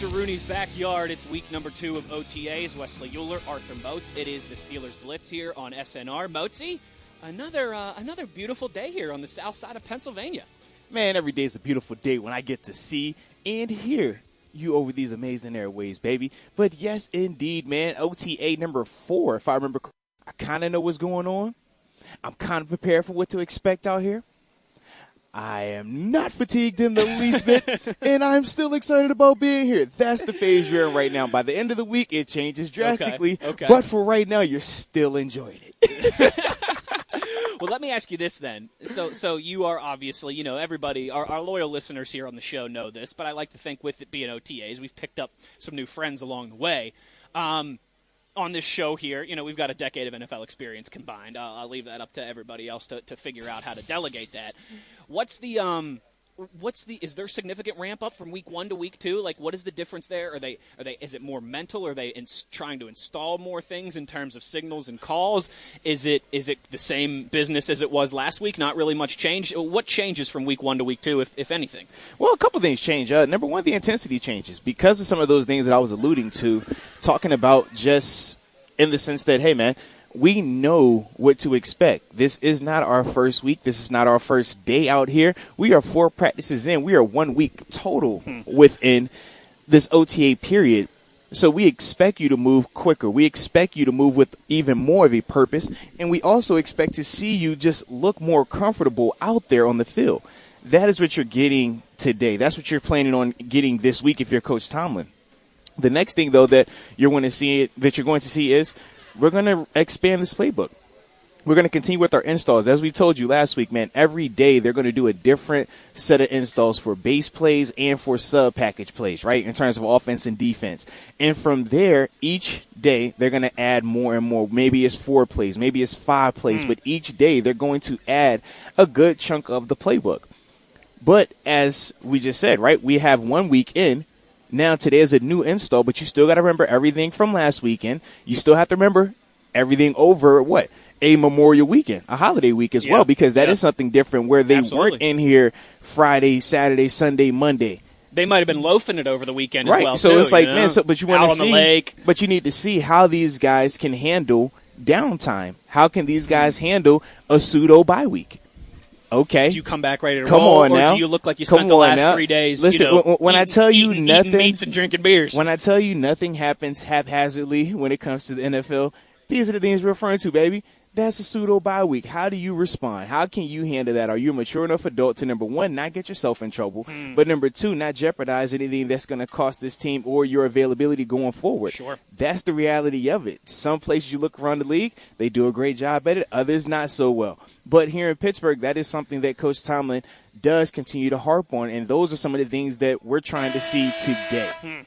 Mr. Rooney's backyard, it's week number two of OTAs. Wesley Euler, Arthur Moats. It is the Steelers Blitz here on SNR. Moatsy, another uh, another beautiful day here on the south side of Pennsylvania. Man, every day is a beautiful day when I get to see and hear you over these amazing airways, baby. But yes, indeed, man, OTA number four, if I remember, I kind of know what's going on. I'm kind of prepared for what to expect out here. I am not fatigued in the least bit, and I'm still excited about being here. That's the phase you're in right now. By the end of the week, it changes drastically. Okay, okay. But for right now, you're still enjoying it. well, let me ask you this then. So, so you are obviously, you know, everybody, our, our loyal listeners here on the show know this, but I like to think with it being OTAs, we've picked up some new friends along the way. Um, on this show here, you know, we've got a decade of NFL experience combined. I'll, I'll leave that up to everybody else to, to figure out how to delegate that. What's the um, what's the is there significant ramp up from week one to week two? Like, what is the difference there? Are they are they is it more mental? Are they in, trying to install more things in terms of signals and calls? Is it is it the same business as it was last week? Not really much change. What changes from week one to week two, if, if anything? Well, a couple things change. Uh, number one, the intensity changes because of some of those things that I was alluding to, talking about just in the sense that, hey, man, we know what to expect. This is not our first week. This is not our first day out here. We are four practices in. We are one week total hmm. within this OTA period. So we expect you to move quicker. We expect you to move with even more of a purpose. And we also expect to see you just look more comfortable out there on the field. That is what you're getting today. That's what you're planning on getting this week if you're Coach Tomlin. The next thing though that you're going to see that you're going to see is we're going to expand this playbook. We're going to continue with our installs. As we told you last week, man, every day they're going to do a different set of installs for base plays and for sub package plays, right? In terms of offense and defense. And from there, each day they're going to add more and more. Maybe it's four plays, maybe it's five plays, mm. but each day they're going to add a good chunk of the playbook. But as we just said, right, we have one week in now today is a new install, but you still got to remember everything from last weekend. You still have to remember everything over what a Memorial weekend, a holiday week as yeah. well, because that yeah. is something different where they Absolutely. weren't in here Friday, Saturday, Sunday, Monday. They might have been loafing it over the weekend right. as well. So too, it's like, know? man, so but you want to see, but you need to see how these guys can handle downtime. How can these guys handle a pseudo bye week? Okay. Do you come back ready to come roll, on or now. do you look like you come spent the last now. three days? Listen, you know, when, when eating, I tell you eating, nothing, eating meats and drinking beers. When I tell you nothing happens haphazardly when it comes to the NFL, these are the things we're referring to, baby. That's a pseudo bye week. How do you respond? How can you handle that? Are you a mature enough adult to number one, not get yourself in trouble, Hmm. but number two, not jeopardize anything that's going to cost this team or your availability going forward? Sure. That's the reality of it. Some places you look around the league, they do a great job at it. Others not so well. But here in Pittsburgh, that is something that Coach Tomlin does continue to harp on, and those are some of the things that we're trying to see today. Hmm.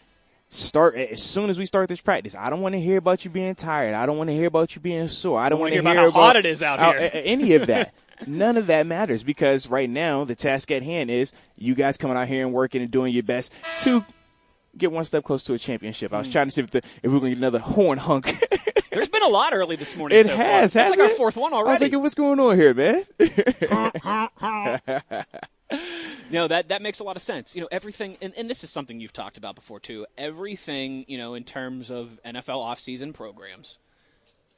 Start as soon as we start this practice. I don't want to hear about you being tired. I don't want to hear about you being sore. I don't want to hear about how hot it is out here. any of that. None of that matters because right now the task at hand is you guys coming out here and working and doing your best to get one step close to a championship. I was Hmm. trying to see if, the, if we we're going to get another horn hunk. There's been a lot early this morning. It so has, far. That's hasn't like our fourth one already. I was like, what's going on here, man? No, that that makes a lot of sense. You know, everything, and, and this is something you've talked about before too. Everything, you know, in terms of NFL offseason programs.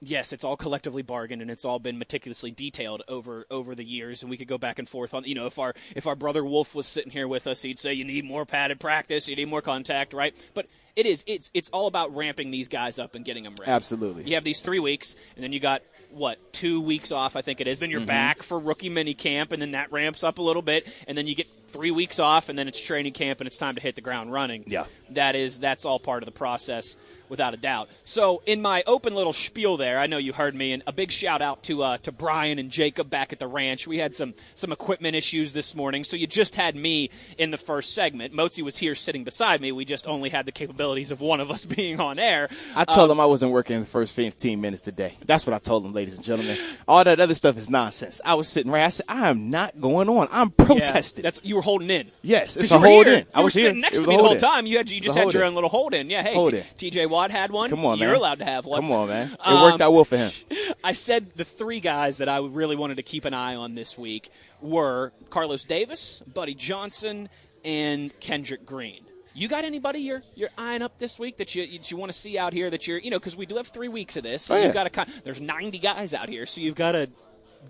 Yes, it's all collectively bargained and it's all been meticulously detailed over over the years, and we could go back and forth on. You know, if our if our brother Wolf was sitting here with us, he'd say you need more padded practice, you need more contact, right? But it is it's it's all about ramping these guys up and getting them ready. Absolutely. You have these three weeks, and then you got what two weeks off, I think it is. Then you're mm-hmm. back for rookie mini camp, and then that ramps up a little bit, and then you get three weeks off, and then it's training camp, and it's time to hit the ground running. Yeah. that is that's all part of the process. Without a doubt. So, in my open little spiel there, I know you heard me, and a big shout out to uh, to Brian and Jacob back at the ranch. We had some some equipment issues this morning, so you just had me in the first segment. Moatsy was here sitting beside me. We just only had the capabilities of one of us being on air. I told um, them I wasn't working the first 15 minutes today. That's what I told them, ladies and gentlemen. All that other stuff is nonsense. I was sitting right. I said, I am not going on. I'm protesting. Yeah, that's you were holding in. Yes, it's a hold in. I was sitting next to me the whole time. You had you just had your own little hold in. Yeah, hey, TJ Watt had one. Come on, You're man. allowed to have one. Come on, man. It um, worked out well for him. I said the three guys that I really wanted to keep an eye on this week were Carlos Davis, Buddy Johnson, and Kendrick Green. You got anybody you're you're eyeing up this week that you that you want to see out here that you're you know because we do have three weeks of this. So oh, yeah. You've got to there's 90 guys out here, so you've got to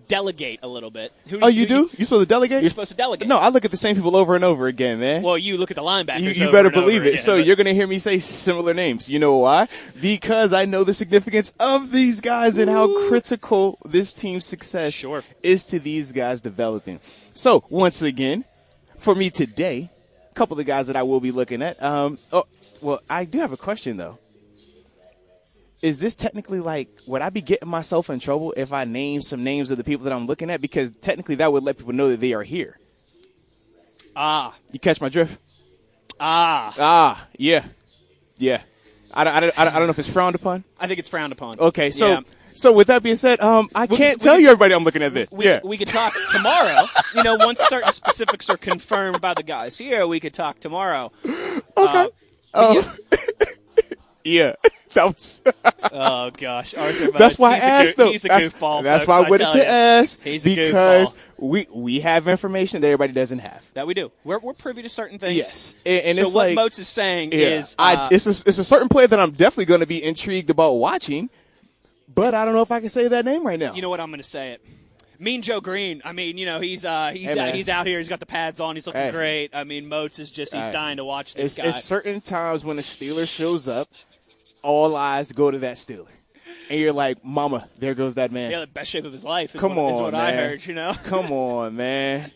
delegate a little bit. Who, oh, you do? You, are supposed to delegate? You're supposed to delegate. No, I look at the same people over and over again, man. Well, you look at the linebackers. You, you better believe it. Again, so you're going to hear me say similar names. You know why? Because I know the significance of these guys and how critical this team's success sure. is to these guys developing. So once again, for me today, a couple of guys that I will be looking at. Um, oh, well, I do have a question though is this technically like would I be getting myself in trouble if I name some names of the people that I'm looking at? Because technically that would let people know that they are here. Ah, you catch my drift? Ah, ah, yeah, yeah. I don't, I don't, I don't know if it's frowned upon. I think it's frowned upon. Okay, so. Yeah. So with that being said, um, I we, can't we, tell we, you everybody I'm looking at this. We, yeah. we could talk tomorrow. you know, once certain specifics are confirmed by the guys here, we could talk tomorrow. Okay. Uh, oh. yeah. That was. oh gosh, Arthur. That's why I asked though. He's a that's, goofball. That's folks, why I wanted to ask because we we have information that everybody doesn't have. That we do. We're, we're privy to certain things. Yes, and, and so it's what like, Moats is saying yeah, is, uh, I, it's a, it's a certain player that I'm definitely going to be intrigued about watching, but I don't know if I can say that name right now. You know what? I'm going to say it. Mean Joe Greene. I mean, you know, he's uh, he's hey, uh, he's out here. He's got the pads on. He's looking hey. great. I mean, Moats is just he's dying to watch this it's, guy. It's certain times when a Steeler shows up all eyes go to that Steeler. And you're like, Mama, there goes that man. Yeah, the best shape of his life. Is Come what, on, is what man. I heard. You know. Come on, man.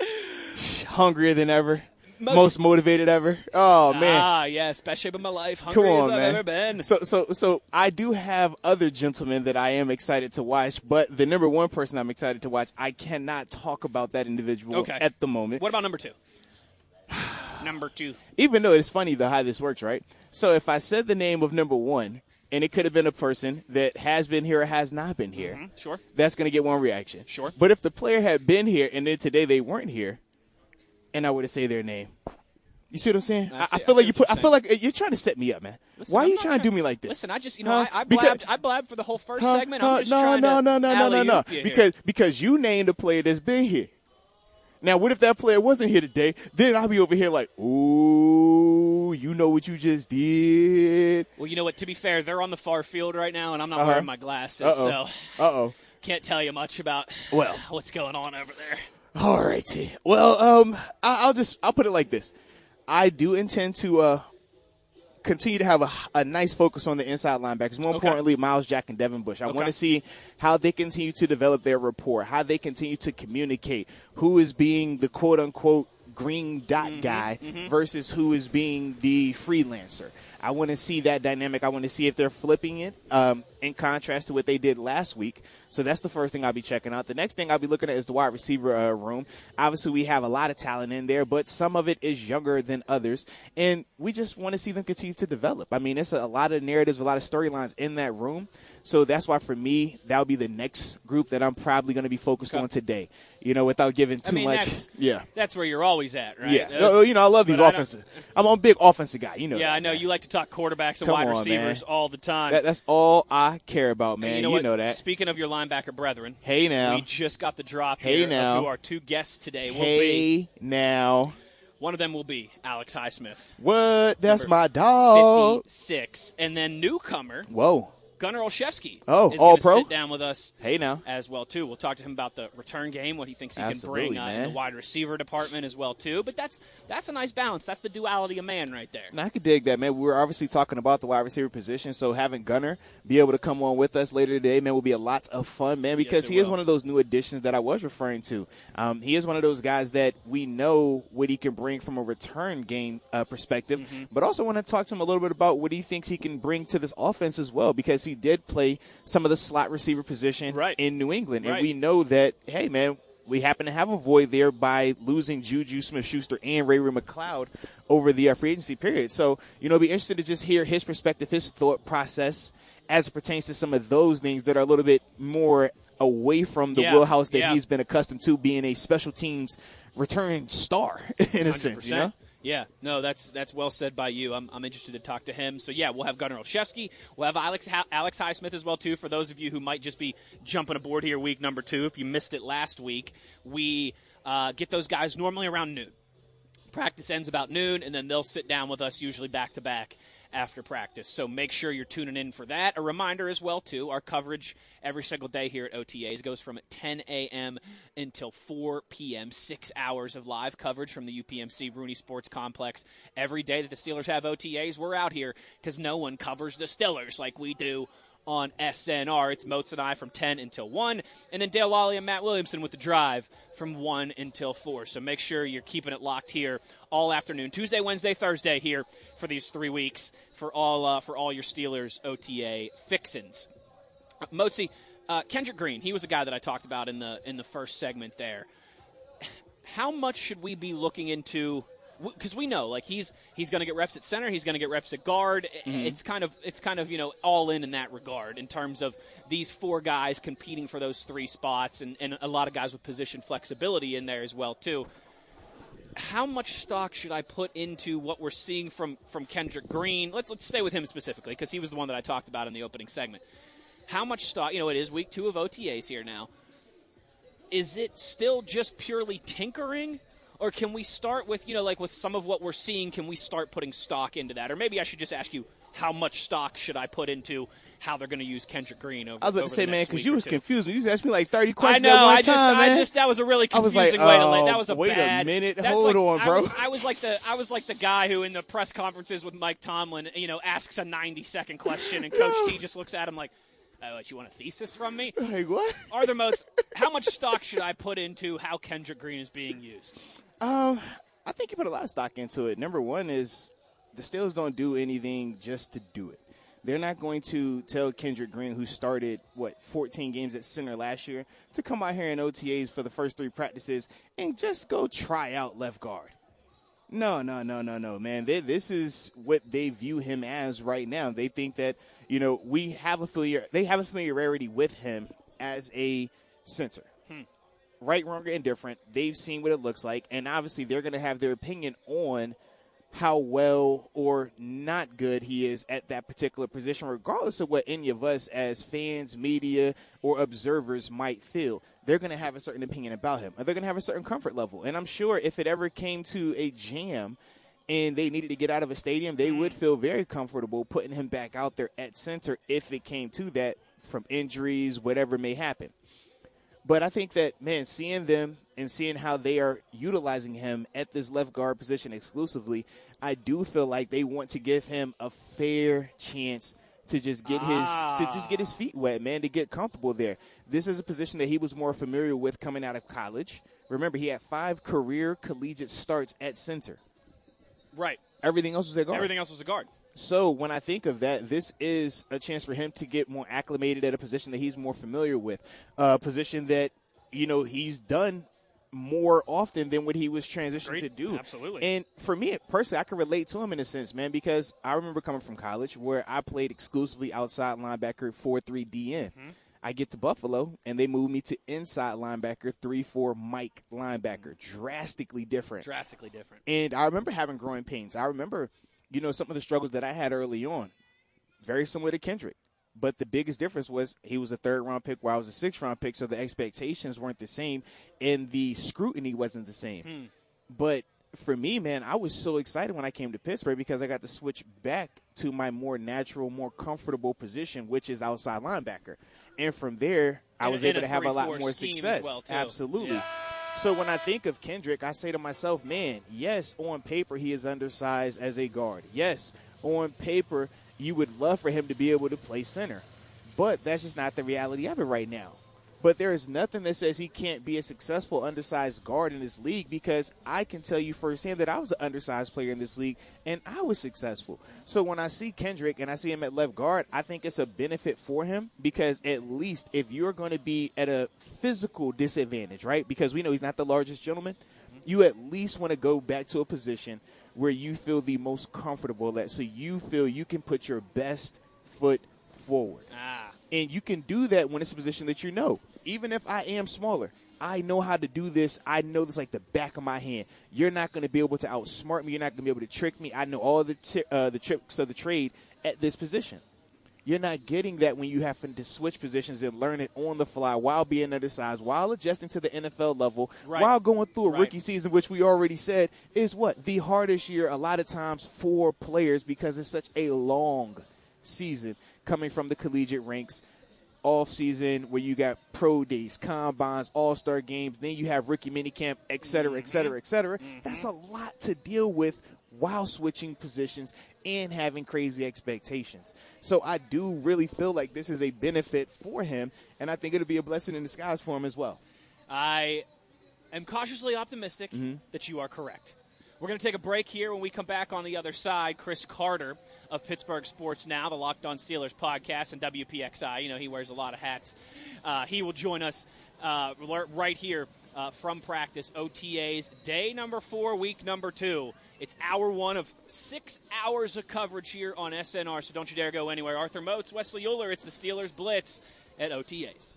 Hungrier than ever. Most, most, motivated ever. Oh man. Ah, yes, best shape of my life. Hungry Come on, as I've man. ever been. So, so, so I do have other gentlemen that I am excited to watch, but the number one person I'm excited to watch, I cannot talk about that individual okay. at the moment. What about number two? number two. Even though it's funny the how this works, right? So if I said the name of number one, and it could have been a person that has been here or has not been here, mm-hmm. sure, that's going to get one reaction. Sure. But if the player had been here and then today they weren't here, and I were to say their name, you see what I'm saying? I, I, I feel like you put. I feel like you're trying to set me up, man. Listen, Why are I'm you trying, trying to do me like this? Listen, I just you know huh? I, I, blabbed, I blabbed for the whole first huh? segment. I'm just no, trying no, to no, no, no, no, no, no. Because because you named a player that's been here. Now, what if that player wasn't here today? Then I'll be over here like, ooh, you know what you just did. Well, you know what? To be fair, they're on the far field right now, and I'm not uh-huh. wearing my glasses, Uh-oh. so uh oh, can't tell you much about well what's going on over there. All righty. Well, um, I'll just I'll put it like this. I do intend to uh continue to have a, a nice focus on the inside linebackers. More okay. importantly, Myles Jack and Devin Bush. I okay. want to see how they continue to develop their rapport, how they continue to communicate, who is being the quote unquote green dot mm-hmm, guy mm-hmm. versus who is being the freelancer. I want to see that dynamic. I want to see if they're flipping it um, in contrast to what they did last week. So that's the first thing I'll be checking out. The next thing I'll be looking at is the wide receiver uh, room. Obviously, we have a lot of talent in there, but some of it is younger than others, and we just want to see them continue to develop. I mean, it's a, a lot of narratives, a lot of storylines in that room. So that's why for me, that would be the next group that I'm probably going to be focused okay. on today. You know, without giving too I mean, much. That's, yeah, that's where you're always at, right? Yeah, that's, oh, you know, I love these offensive. I'm a big offensive guy. You know. Yeah, that, I know man. you like to talk quarterbacks and Come wide on, receivers man. all the time. That, that's all I care about, man. you know, you know, that. Speaking of your linebacker brethren, hey now, we just got the drop hey here now. who our two guests today will hey be. now. One of them will be Alex Highsmith. What? That's my dog. Fifty-six, and then newcomer. Whoa. Gunnar Olszewski Oh, is all pro? sit down with us Hey now. as well too. We'll talk to him about the return game, what he thinks he Absolutely, can bring uh, in the wide receiver department as well too. But that's that's a nice balance. That's the duality of man right there. And I could dig that, man. We are obviously talking about the wide receiver position, so having Gunnar be able to come on with us later today, man, will be a lot of fun, man, because it he is one of those new additions that I was referring to. Um, he is one of those guys that we know what he can bring from a return game uh, perspective, Mm-hmm. but also want to talk to him a little bit about what he thinks he can bring to this offense as well, because did play some of the slot receiver position Right. in New England, and we know that, hey, man, we happen to have a void there by losing Juju Smith-Schuster and Ray Ray McCloud over the uh, free agency period. So, you know, it'll be interested to just hear his perspective, his thought process as it pertains to some of those things that are a little bit more away from the Yeah, wheelhouse that yeah. he's been accustomed to being a special teams return star in a sense, you know? Yeah, no, that's that's well said by you. I'm, I'm interested to talk to him. So yeah, we'll have Gunnar Olszewski. We'll have Alex Alex Highsmith as well too. For those of you who might just be jumping aboard here, week number two, if you missed it last week, we uh, get those guys normally around noon. Practice ends about noon, and then they'll sit down with us usually back to back after practice. So make sure you're tuning in for that. A reminder as well too, our coverage every single day here at OTAs goes from 10 a.m. until 4 p.m. Six hours of live coverage from the UPMC Rooney Sports Complex. Every day that the Steelers have OTAs, we're out here because no one covers the Steelers like we do on SNR. It's Moats and I from 10 until 1, and then Dale Lolley and Matt Williamson with the drive from 1 until 4. So make sure you're keeping it locked here all afternoon, Tuesday, Wednesday, Thursday here for these three weeks for all uh, for all your Steelers OTA fixins. Moatsy, uh, Kendrick Green, he was a guy that I talked about in the in the first segment there. How much should we be looking into? Because we know, like he's he's going to get reps at center, he's going to get reps at guard. Mm-hmm. It's kind of it's kind of you know all in in that regard in terms of these four guys competing for those three spots, and, and a lot of guys with position flexibility in there as well too how much stock should I put into what we're seeing from from Kendrick Green? Let's let's stay with him specifically because he was the one that I talked about in the opening segment. How much stock? You know, it is week two of OTAs here now. Is it still just purely tinkering, or can we start with you know like with some of what we're seeing? Can we start putting stock into that, or maybe I should just ask you how much stock should I put into how they're going to use Kendrick Green over? I was about to say, man, because you was two? confused. You asked me like 30 I questions know. at one I just, time, I man. just, that was a really confusing like, way to lay. oh, That was a wait a minute, that's hold like- on, I bro. was, I was like the, I was like the guy who in the press conferences with Mike Tomlin, you know, asks a ninety-second question, and Coach T just looks at him like, "Oh, what, you want a thesis from me?" like, what? Arthur Moats, how much stock should I put into how Kendrick Green is being used? Um, I think you put a lot of stock into it. Number one is the Steelers don't do anything just to do it. They're not going to tell Kendrick Green, who started what 14 games at center last year, to come out here in OTAs for the first three practices and just go try out left guard. No, no, no, no, no, man. They, this is what they view him as right now. They think that you know we have a familiar, they have a familiarity with him as a center right, wrong, or indifferent. They've seen what it looks like, and obviously they're going to have their opinion on how well or not good he is at that particular position, regardless of what any of us as fans, media, or observers might feel. They're going to have a certain opinion about him, and they're going to have a certain comfort level. And I'm sure if it ever came to a jam and they needed to get out of a stadium, they would mm-hmm. feel very comfortable putting him back out there at center if it came to that from injuries, whatever may happen. But I think that man, seeing them and seeing how they are utilizing him at this left guard position exclusively, I do feel like they want to give him a fair chance to just get his to just get his feet wet, man, to get comfortable there. This is a position that he was more familiar with coming out of college. Remember, he had five career collegiate starts at center. Right. Everything else was a guard. Everything else was a guard. So when I think of that, this is a chance for him to get more acclimated at a position that he's more familiar with, a position that you know he's done more often than what he was transitioned Agreed. to do. Absolutely. And for me personally, I can relate to him in a sense, man, because I remember coming from college where I played exclusively outside linebacker, four three DE. Mm-hmm. I get to Buffalo and they move me to inside linebacker, three four Mike linebacker, mm-hmm. drastically different. Drastically different. And I remember having growing pains. I remember, you know, some of the struggles that I had early on. Very similar to Kendrick. But the biggest difference was he was a third round pick while I was a sixth round pick, so the expectations weren't the same and the scrutiny wasn't the same. But for me, man, I was so excited when I came to Pittsburgh because I got to switch back to my more natural, more comfortable position, which is outside linebacker. And from there, I was able to have a lot more success. well. Absolutely. Yeah. So when I think of Kendrick, I say to myself, man, yes, on paper he is undersized as a guard. Yes, on paper you would love for him to be able to play center. But that's just not the reality of it right now. But there is nothing that says he can't be a successful undersized guard in this league because I can tell you firsthand that I was an undersized player in this league and I was successful. So when I see Kendrick and I see him at left guard, I think it's a benefit for him because at least if you're going to be at a physical disadvantage, right? Because we know he's not the largest gentleman, you at least want to go back to a position where you feel the most comfortable at so you feel you can put your best foot forward. Ah. And you can do that when it's a position that you know. Even if I am smaller, I know how to do this. I know this like the back of my hand. You're not going to be able to outsmart me. You're not going to be able to trick me. I know all the t- uh, the tricks of the trade at this position. You're not getting that when you have to switch positions and learn it on the fly while being undersized, while adjusting to the NFL level, Right. while going through a Right. rookie season, which we already said is what the hardest year a lot of times for players because it's such a long season coming from the collegiate ranks off season where you got pro days, combines, all star games, then you have rookie minicamp, et cetera, et cetera, et cetera. That's a lot to deal with while switching positions and having crazy expectations. So I do really feel like this is a benefit for him, and I think it'll be a blessing in disguise for him as well. I am cautiously optimistic Mm-hmm. that you are correct. We're going to take a break here. When we come back on the other side, Chris Carter of Pittsburgh Sports Now, the Locked On Steelers podcast, and WPXI. You know, he wears a lot of hats. Uh, he will join us uh, right here uh, from practice, OTAs, day number four, week number two. It's hour one of six hours of coverage here on SNR, so don't you dare go anywhere. Arthur Moats, Wesley Euler, it's the Steelers Blitz at OTAs.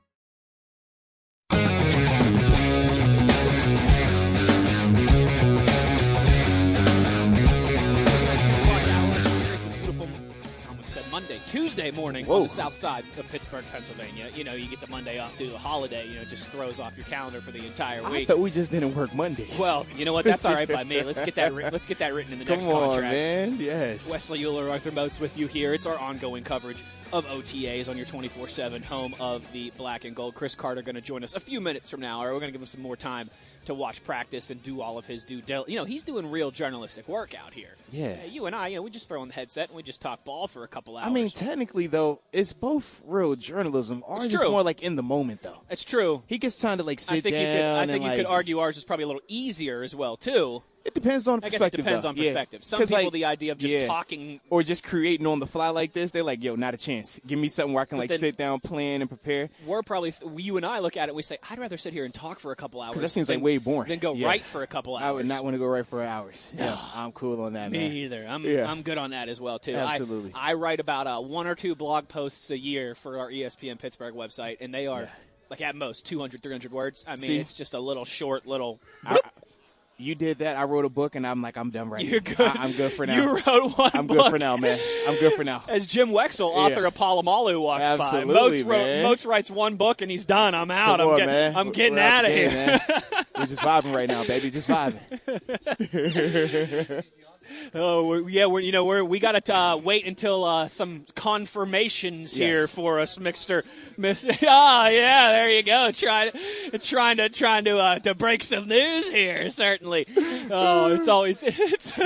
Tuesday morning on the south side of Pittsburgh, Pennsylvania. You know, you get the Monday off due to a holiday. You know, it just throws off your calendar for the entire week. I thought we just didn't work Mondays. Well, you know what? That's all right by me. Let's get that. Writ- let's get that written in the come next on, contract. man. Yes. Wesley Euler, Arthur Moats with you here. It's our ongoing coverage of OTAs on your 24-7 home of the black and gold. Chris Carter going to join us a few minutes from now, or we're going to give him some more time to watch practice and do all of his due diligence. You know, he's doing real journalistic work out here. Yeah. Uh, You and I, you know, we just throw in the headset and we just talk ball for a couple hours. I mean, technically, though, it's both real journalism. Ours is more like in the moment, though. it's true. He gets time to like sit I think down. you could. I think you like, could argue ours is probably a little easier as well too. It depends on I guess it depends though. on Yeah. perspective. Some 'Cause, people, like, the idea of just yeah. talking or just creating on the fly like this, they're like, "Yo, not a chance. Give me something where I can like sit down, plan, and prepare." we're probably you and I look at it. we say, I'd rather sit here and talk for a couple hours. Because that seems than, like way boring. Than go Yeah. right for a couple hours. I would not want to go right for hours. Yeah, I'm cool on that, Me man. either. I'm Yeah. I'm good on that as well too. Absolutely. I, write about uh, one or two blog posts a year for our ESPN Pittsburgh website, and they are Yeah. like at most 200, 300 words. I mean, See? it's just a little short, little. I- you did that. I wrote a book, and I'm like, I'm done right You're now. good. I, am good for now. You wrote one. I'm book. good for now, man. I'm good for now. As Jim Wexell, author Yeah. of Polamalu, walks Absolutely, by. Moats, wrote. Moats writes one book and he's done. I'm out. Come I'm, on, get- man. I'm getting We're out of here. game. We're just vibing right now, baby. Just vibing. Oh we're, yeah, we're you know we're we got to uh, wait until uh, some confirmations here for us, Mister. Mister. Ah, yeah, there you go. Trying trying to trying to uh, to break some news here. Certainly. Oh, it's always it's,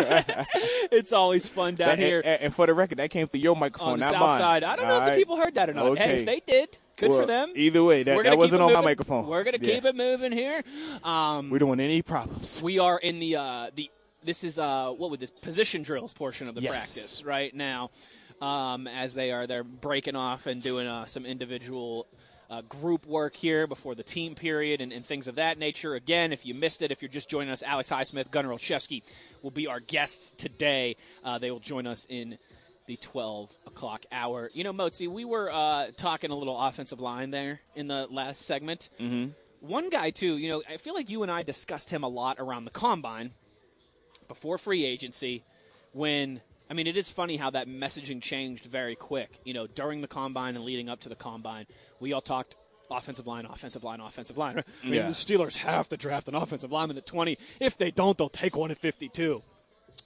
it's always fun down and, here and- and for the record, that came through your microphone, on the not south mine. side. I don't know All if the people heard that or not. Hey, if they did, good for them. Either way, that, that wasn't on my microphone. We're gonna Yeah. keep it moving here. Um, We don't want any problems. we are in the uh, the this is uh, what would this position drills portion of the Yes. practice right now um, as they are they're breaking off and doing uh, some individual uh, group work here before the team period and, and, things of that nature. Again, if you missed it, if you're just joining us, Alex Highsmith, Gunnar Olszewski will be our guests today. Uh, they will join us in the 12 o'clock hour. You know, Moatsy, we were uh, talking a little offensive line there in the last segment. Mm-hmm. One guy, too, you know, I feel like you and I discussed him a lot around the combine before free agency when I mean, it is funny how that messaging changed very quick. You know, during the combine and leading up to the combine, we all talked offensive line, offensive line, offensive line. I mean, Yeah. the Steelers have to draft an offensive lineman at 20. If they don't, they'll take one at 52.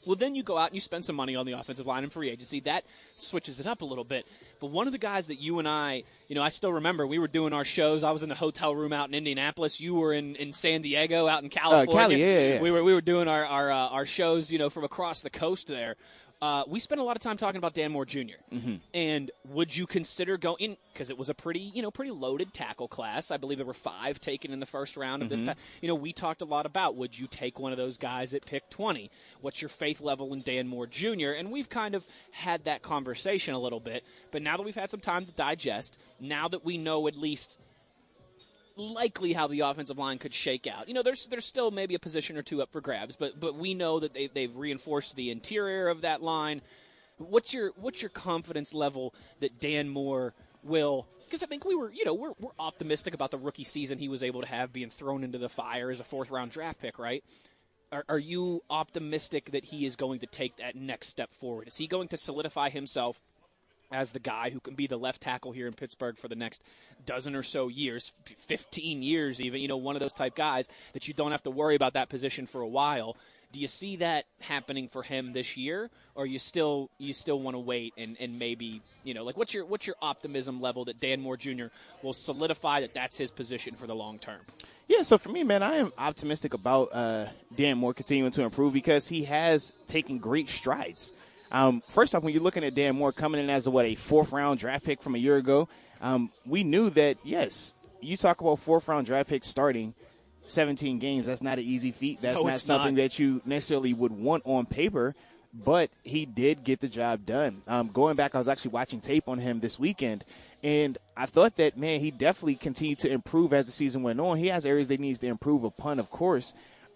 Well, then you go out and you spend some money on the offensive line in free agency. That switches it up a little bit. But one of the guys that you and I, you know, I still remember we were doing our shows. I was in the hotel room out in Indianapolis. You were in, in San Diego, out in California. Cali, yeah, yeah, yeah. We were we were doing our our, uh, our shows, you know, from across the coast there. Uh, we spent a lot of time talking about Dan Moore junior Mm-hmm. And would you consider going because it was a pretty, you know, pretty loaded tackle class. I believe there were five taken in the first round of this. Mm-hmm. Pa- you know, we talked a lot about would you take one of those guys at pick twenty? What's your faith level in Dan Moore Jr. And we've kind of had that conversation a little bit. But now that we've had some time to digest, now that we know at least likely how the offensive line could shake out. You know, there's there's still maybe a position or two up for grabs, but but we know that they they've reinforced the interior of that line. What's your what's your confidence level that Dan Moore will? Because I think we were, you know, we're, we're optimistic about the rookie season he was able to have being thrown into the fire as a fourth round draft pick, right? Are, are you optimistic that he is going to take that next step forward? Is he going to solidify himself as the guy who can be the left tackle here in Pittsburgh for the next dozen or so years, 15 years even, you know, one of those type guys that you don't have to worry about that position for a while. Do you see that happening for him this year or you still you still want to wait and, and maybe, you know, like what's your what's your optimism level that Dan Moore Jr. will solidify that that's his position for the long term? Yeah, so for me, man, I am optimistic about uh, Dan Moore continuing to improve because he has taken great strides. Um, first off, when you're looking at Dan Moore coming in as a, what a fourth round draft pick from a year ago, um, we knew that yes, you talk about fourth round draft picks starting 17 games. That's not an easy feat. That's No, not something not. that you necessarily would want on paper. But he did get the job done. Um, going back, I was actually watching tape on him this weekend, and I thought that man, he definitely continued to improve as the season went on. He has areas that he needs to improve upon, of course.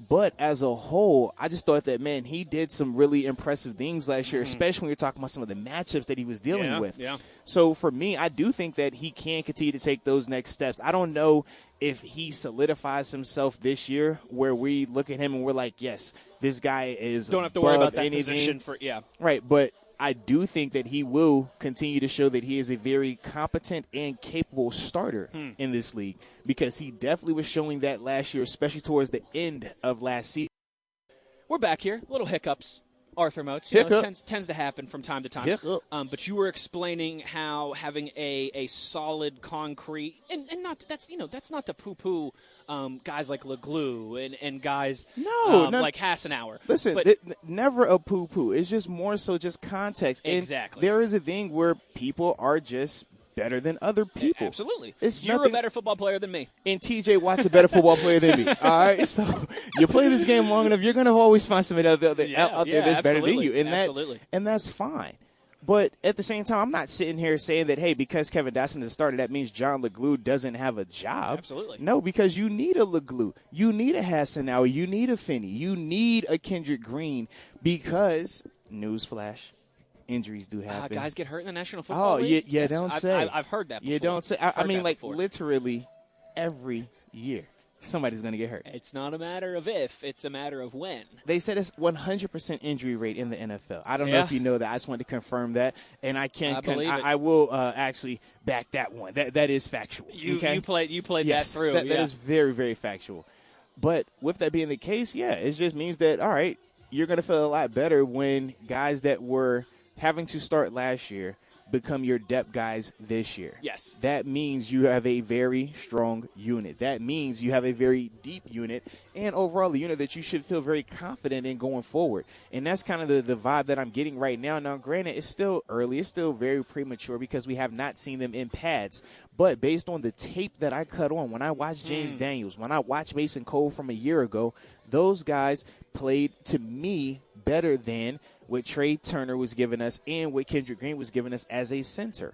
But as a whole, I just thought that man, he did some really impressive things last year, mm-hmm. especially when you're talking about some of the matchups that he was dealing. Yeah, with. yeah. So for me, I do think that he can continue to take those next steps. I don't know if he solidifies himself this year, where we look at him and we're like, yes, this guy is Don't have to worry about that anything. position for yeah. Right, but I do think that he will continue to show that he is a very competent and capable starter Hmm. in this league because he definitely was showing that last year, especially towards the end of last season. We're back here. Little hiccups. Arthur Moats. You know, tends, tends to happen from time to time. Hiccup. Um, but you were explaining how having a, a solid concrete and, and not that's you know that's not the poo poo um, guys like Leglue and, and guys No, um, no- like Hassenauer. Listen, but it, never a poo poo. It's just more so just context. And Exactly. there is a thing where people are just better than other people. absolutely, It's you're nothing- a better football player than me. and TJ Watt's a better football player than me. All right, so you play this game long enough, you're gonna always find somebody out there, Yeah, out there yeah, that's better than you, and absolutely. that and that's fine. But at the same time, I'm not sitting here saying that hey, because Kevin Dotson is started, that means John Leglue doesn't have a job. Absolutely. no, because you need a Leglue, you need a Hassenauer, you need a Finney, you need a Kendrick Green, because newsflash, injuries do Uh, happen. guys get hurt in the National Football Oh, League. you That's- don't I've, say. I've, I've heard that. Before. You don't say. I, I mean, like before. literally every year, somebody's going to get hurt. It's not a matter of if; it's a matter of when. They said it's 100% injury rate in the NFL. I don't know if you know that. I just wanted to confirm that, and I can. I con- I, I will uh, actually back that one. That that is factual. You okay? you played you played yes, that through. That, yeah. that is very very factual. But with that being the case, yeah, it just means that all right, you're going to feel a lot better when guys that were having to start last year become your depth guys this year. Yes. That means you have a very strong unit. That means you have a very deep unit and overall a unit that you should feel very confident in going forward. And that's kind of the, the vibe that I'm getting right now. Now, granted, it's still early, it's still very premature because we have not seen them in pads. But based on the tape that I cut on, when I watched James hmm. Daniels, when I watched Mason Cole from a year ago, those guys played to me better than what Trai Turner was giving us and what Kendrick Green was giving us as a center.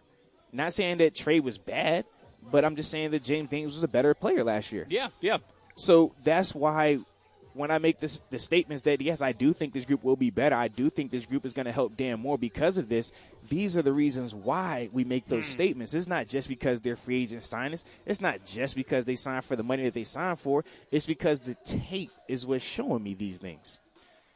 Not saying that Trai was bad, but I'm just saying that James Daniels was a better player last year. Yeah, yeah. So that's why when I make this the statements that yes, I do think this group will be better. I do think this group is going to help Dan Moore because of this. These are the reasons why we make those Hmm. statements. It's not just because they're free agent signings. It's not just because they signed for the money that they signed for. It's because the tape is what's showing me these things.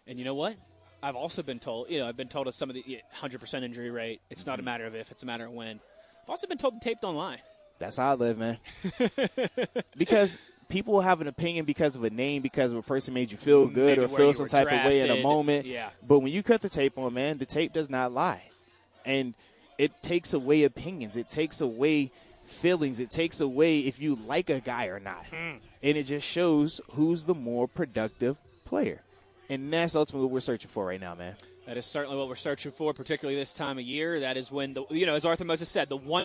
And you know what? I've also been told, you know, I've been told of some of the 100% injury rate. It's not a matter of if, it's a matter of when. I've also been told the tape don't lie. That's how I live, man. because people have an opinion because of a name, because of a person made you feel good Maybe or feel some type of way in a moment. Yeah. But when you cut the tape on, man, the tape does not lie. And it takes away opinions. It takes away feelings. It takes away if you like a guy or not. Hmm. And it just shows who's the more productive player. And that's ultimately what we're searching for right now, man. That is certainly what we're searching for, particularly this time of year. That is when, the you know, as Arthur Moses said, the one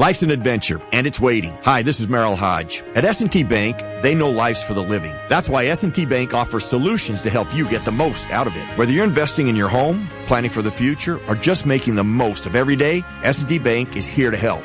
Life's an adventure, and it's waiting. Hi, this is Merril Hoge. At S&T Bank, they know life's for the living. That's why S&T Bank offers solutions to help you get the most out of it. Whether you're investing in your home, planning for the future, or just making the most of every day, S&T Bank is here to help.